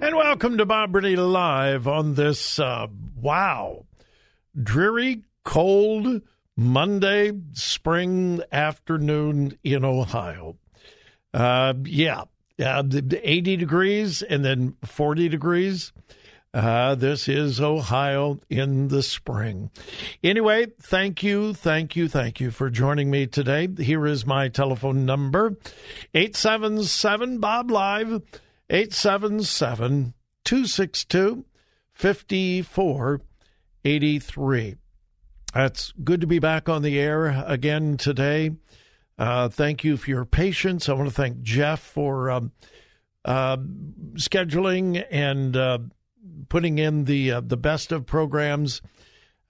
And welcome to Bob Burney Live on this, uh, wow, dreary, cold Monday spring afternoon in Ohio. Uh, yeah, uh, 80 degrees and then 40 degrees. Uh, this is Ohio in the spring. Anyway, thank you, thank you, thank you for joining me today. Here is my telephone number 877 Bob Live, 877 262 5483. It's good to be back on the air again today. Uh, thank you for your patience. I want to thank Jeff for um, uh, scheduling and uh, putting in the uh, the best of programs.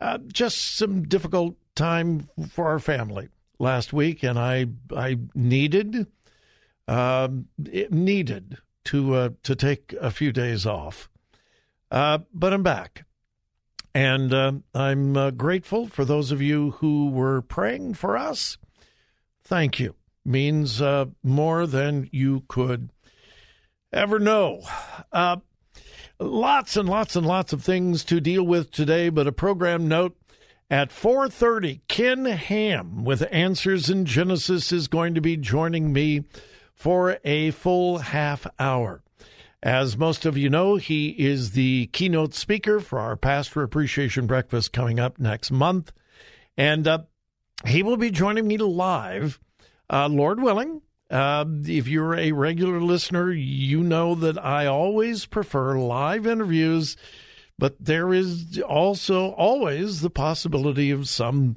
Uh, just some difficult time for our family last week, and I I needed um, needed to uh, to take a few days off, uh, but I'm back, and uh, I'm uh, grateful for those of you who were praying for us. Thank you means uh, more than you could ever know. Uh, lots and lots and lots of things to deal with today, but a program note. At 4:30, Ken Ham with Answers in Genesis is going to be joining me for a full half hour. As most of you know, he is the keynote speaker for our Pastor Appreciation Breakfast coming up next month. And uh, he will be joining me live, uh, Lord willing. Uh, if you're a regular listener, you know that I always prefer live interviews, but there is also always the possibility of some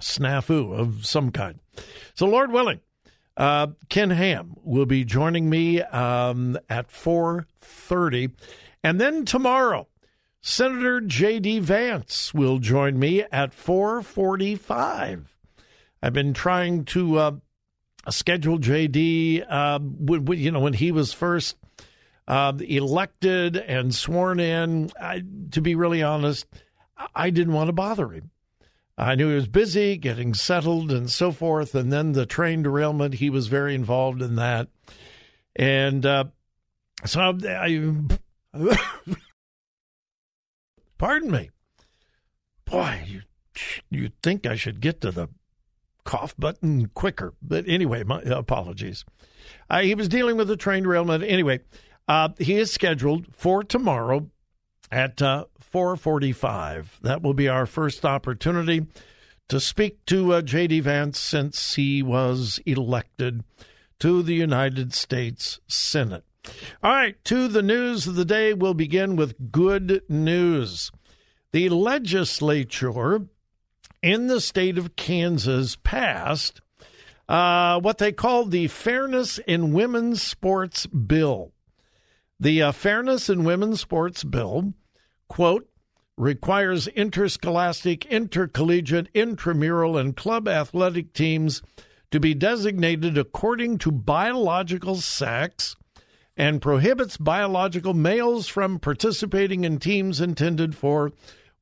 snafu of some kind. So, Lord willing, uh, Ken Ham will be joining me um, at 4.30. And then tomorrow, Senator J.D. Vance will join me at 4.45. I've been trying to uh, schedule J.D., uh, when, you know, when he was first uh, elected and sworn in. I, to be really honest, I didn't want to bother him. I knew he was busy getting settled and so forth. And then the train derailment, he was very involved in that. And uh, so I, I pardon me. Boy, you, you think I should get to the cough button quicker. But anyway, my apologies. Uh, he was dealing with a train derailment. Anyway, uh, he is scheduled for tomorrow at uh, 445. That will be our first opportunity to speak to uh, J.D. Vance since he was elected to the United States Senate. All right, to the news of the day. We'll begin with good news. the legislature in the state of Kansas passed uh, what they called the Fairness in Women's Sports Bill. The uh, Fairness in Women's Sports Bill, quote, requires interscholastic, intercollegiate, intramural, and club athletic teams to be designated according to biological sex and prohibits biological males from participating in teams intended for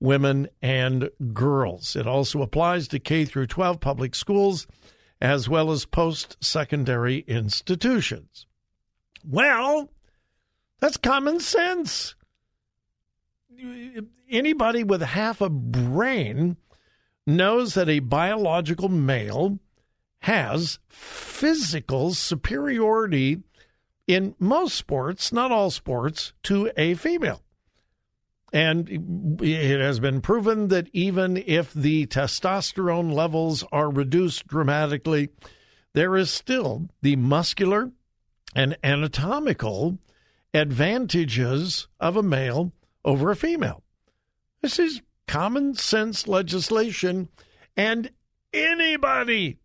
women and girls. It also applies to K through 12 public schools as well as post-secondary institutions. Well, that's common sense. Anybody with half a brain knows that a biological male has physical superiority in most sports, not all sports, to a female. And it has been proven that even if the testosterone levels are reduced dramatically, there is still the muscular and anatomical advantages of a male over a female. This is common sense legislation, and anybody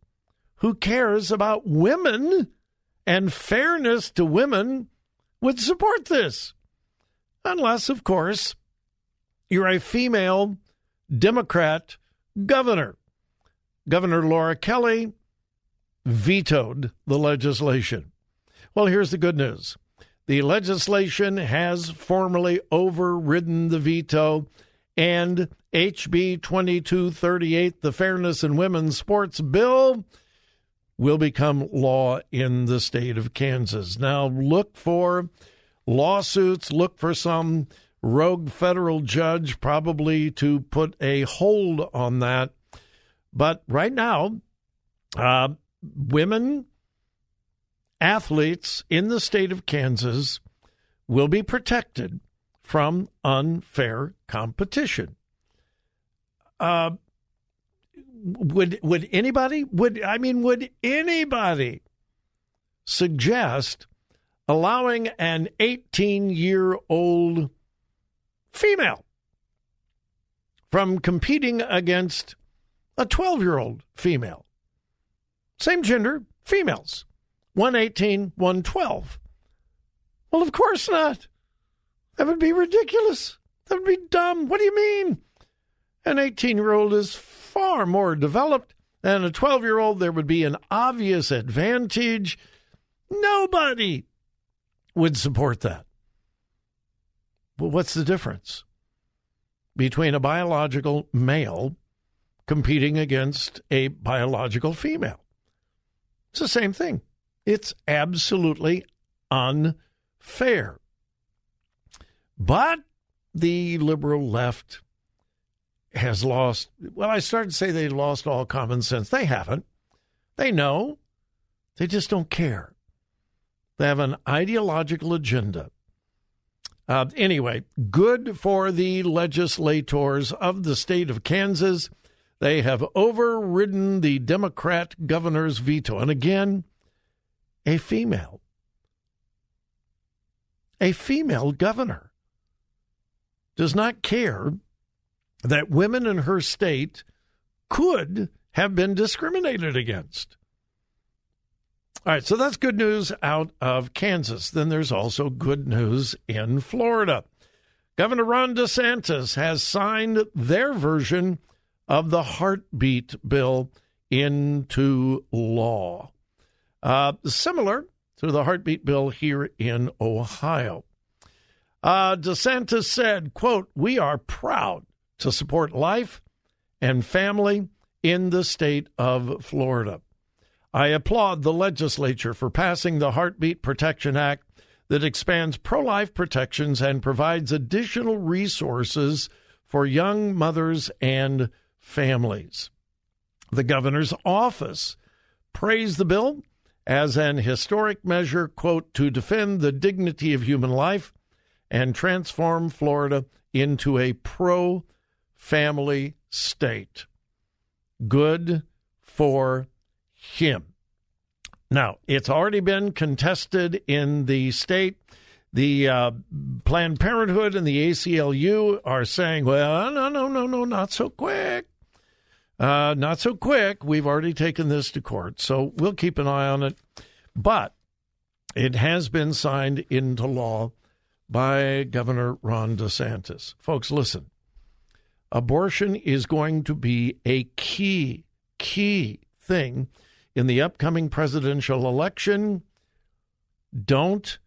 who cares about women and fairness to women would support this. Unless, of course, you're a female Democrat governor. Governor Laura Kelly vetoed the legislation. Well, here's the good news the legislation has formally overridden the veto, and HB 2238, the Fairness in Women's Sports Bill, will become law in the state of Kansas. Now, look for lawsuits, look for some rogue federal judge probably to put a hold on that. But right now, uh, women athletes in the state of Kansas will be protected from unfair competition. Uh, would would anybody would I mean would anybody suggest allowing an 18 year old female from competing against a 12 year old female. Same gender, females. 118, 112. Well, of course not. That would be ridiculous. That would be dumb. What do you mean? An 18 year old is far more developed than a 12 year old. There would be an obvious advantage. Nobody would support that. Well, what's the difference between a biological male competing against a biological female? It's the same thing. It's absolutely unfair. But the liberal left has lost, well, I started to say they lost all common sense. They haven't. They know. They just don't care. They have an ideological agenda. Uh, anyway, good for the legislators of the state of Kansas. They have overridden the Democrat governor's veto. And again, a female. A female governor does not care that women in her state could have been discriminated against. All right, so that's good news out of Kansas. Then there's also good news in Florida. Governor Ron DeSantis has signed their version of the heartbeat bill into law. Uh, similar to the heartbeat bill here in Ohio. Uh, DeSantis said, quote, we are proud to support life and family in the state of Florida. I applaud the legislature for passing the Heartbeat Protection Act that expands pro life protections and provides additional resources for young mothers and families. The governor's office praised the bill as an historic measure, quote, to defend the dignity of human life and transform Florida into a pro family state. Good for him. Now, it's already been contested in the state. The uh, Planned Parenthood and the ACLU are saying, well, no, no, no, no, not so quick. Uh, not so quick. We've already taken this to court, so we'll keep an eye on it. But it has been signed into law by Governor Ron DeSantis. Folks, listen. Abortion is going to be a key, key thing in the upcoming presidential election. Don't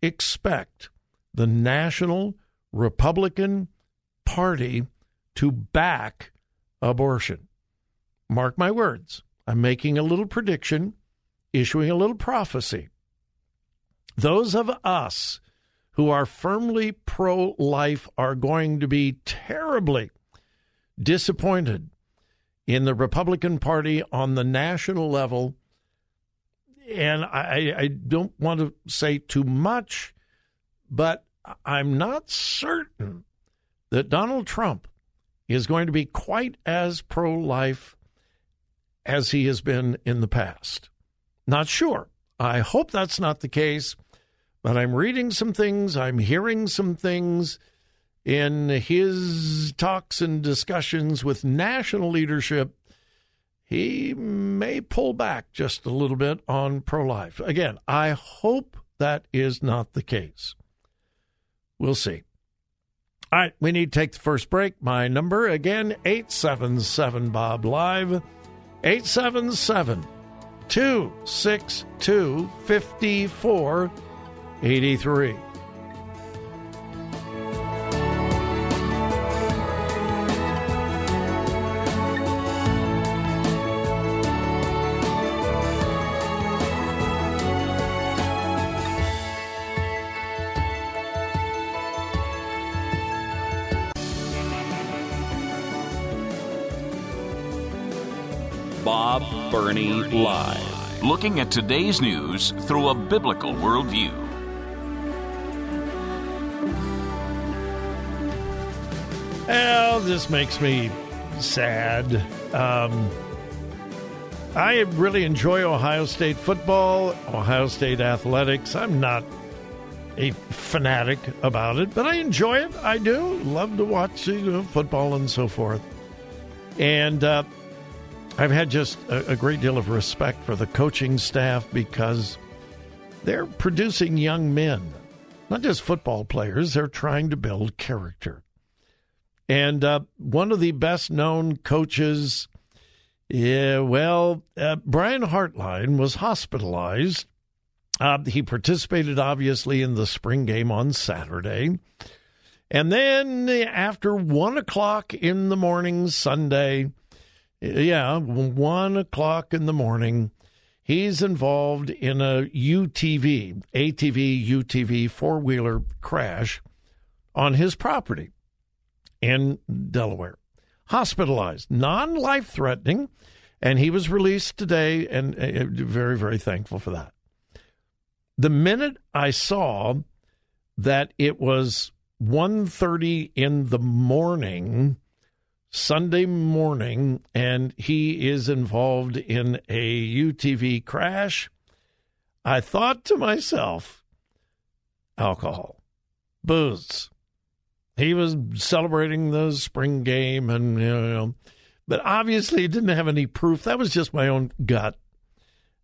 expect the National Republican Party to back abortion. Mark my words. I'm making a little prediction, issuing a little prophecy. Those of us who are firmly pro life are going to be terribly disappointed in the Republican Party on the national level. And I, I don't want to say too much, but I'm not certain that Donald Trump is going to be quite as pro life as he has been in the past. Not sure. I hope that's not the case, but I'm reading some things, I'm hearing some things in his talks and discussions with national leadership. He may pull back just a little bit on pro life. Again, I hope that is not the case. We'll see. All right, we need to take the first break. My number again, 877 Bob Live. 877 262 5483. Bob Burney Live. Looking at today's news through a biblical worldview. Well, this makes me sad. Um, I really enjoy Ohio State football, Ohio State athletics. I'm not a fanatic about it, but I enjoy it. I do love to watch you know, football and so forth. And uh, I've had just a, a great deal of respect for the coaching staff because they're producing young men, not just football players. They're trying to build character. And uh, one of the best known coaches, yeah, well, uh, Brian Hartline was hospitalized. Uh, he participated, obviously, in the spring game on Saturday. And then after one o'clock in the morning Sunday, yeah, one o'clock in the morning, he's involved in a UTV, ATV, UTV four wheeler crash on his property in Delaware. Hospitalized, non life threatening, and he was released today, and uh, very, very thankful for that. The minute I saw that it was 1.30 in the morning, Sunday morning, and he is involved in a UTV crash, I thought to myself, alcohol, booze, he was celebrating the spring game and you know but obviously didn't have any proof. That was just my own gut.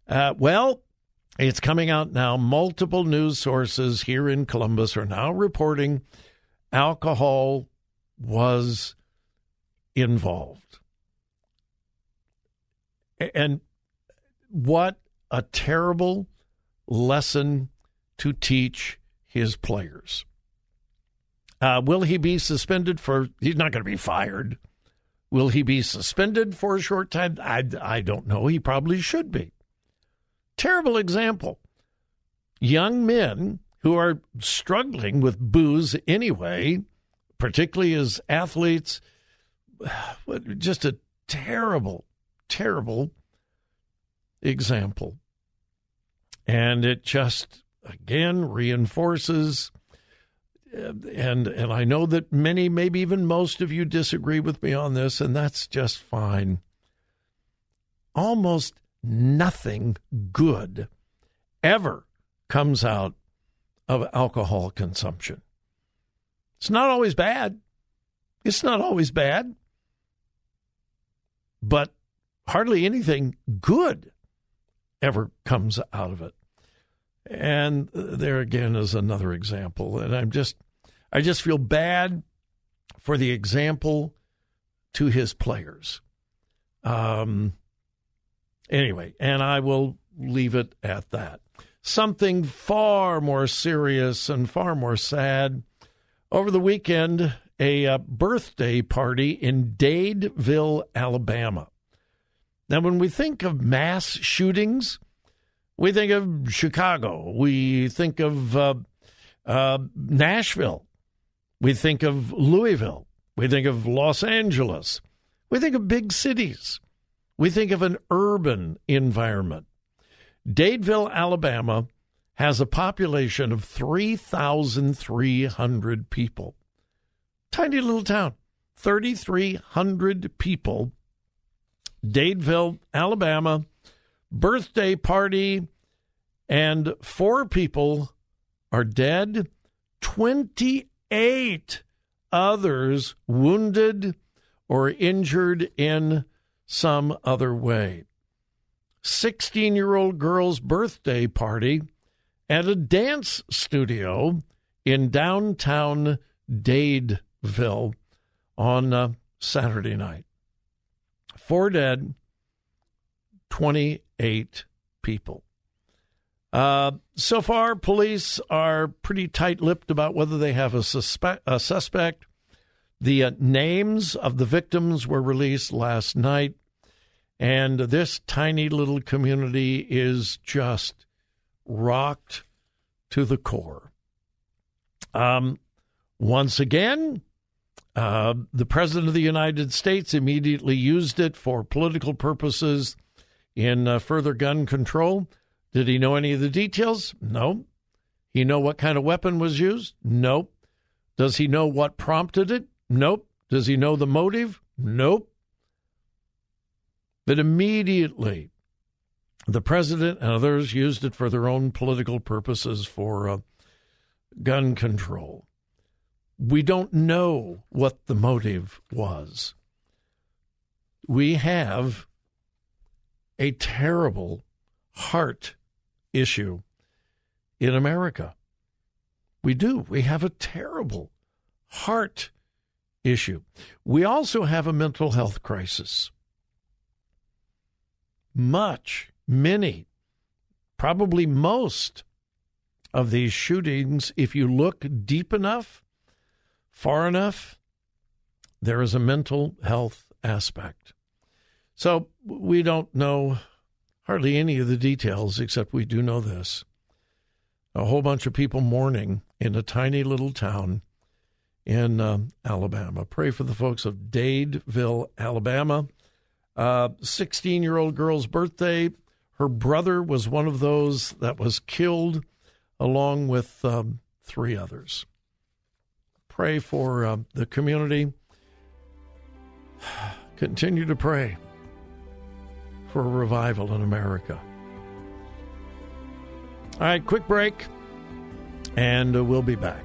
Uh, well it's coming out now. Multiple news sources here in columbus are now reporting alcohol was involved and what a terrible lesson to teach his players uh, will he be suspended for? He's not going to be fired. Will he be suspended for a short time? I, I don't know. He probably should be. Terrible example. Young men who are struggling with booze anyway, particularly as athletes, just a terrible, terrible example. And it just, again, reinforces uh, and and I know that many, maybe even most of you disagree with me on this, and that's just fine. Almost nothing good ever comes out of alcohol consumption. It's not always bad. It's not always bad. But hardly anything good ever comes out of it. And there again is another example. And I'm just, I just feel bad for the example to his players. Um, anyway, and I will leave it at that. Something far more serious and far more sad. Over the weekend, a uh, birthday party in Dadeville, Alabama. Now, when we think of mass shootings, we think of Chicago, we think of uh, uh, Nashville, we think of Louisville, we think of Los Angeles, we think of big cities, we think of an urban environment. Dadeville, Alabama has a population of 3,300 people. Tiny little town, 3,300 people. Dadeville, Alabama, birthday party, and four people are dead, 28 others wounded or injured in some other way. 16 year old girl's birthday party at a dance studio in downtown Dadeville on uh, Saturday night. Four dead, 28 people. Uh, so far, police are pretty tight lipped about whether they have a, suspect. A suspect. The uh, names of the victims were released last night, and this tiny little community is just rocked to the core. Um, once again, uh, the President of the United States immediately used it for political purposes in uh, further gun control. Did he know any of the details? No. He know what kind of weapon was used? Nope. Does he know what prompted it? Nope. Does he know the motive? Nope. But immediately, the president and others used it for their own political purposes for uh, gun control. We don't know what the motive was. We have a terrible heart issue in America. We do. We have a terrible heart issue. We also have a mental health crisis. Much, many, probably most of these shootings, if you look deep enough, far enough, there is a mental health aspect. So we don't know hardly any of the details, except we do know this. A whole bunch of people mourning in a tiny little town in uh, Alabama. Pray for the folks of Dadeville, Alabama. 16 uh, year old girl's birthday. Her brother was one of those that was killed along with um, three others pray for uh, the community. Continue to pray for a revival in America. All right, quick break, and uh, we'll be back.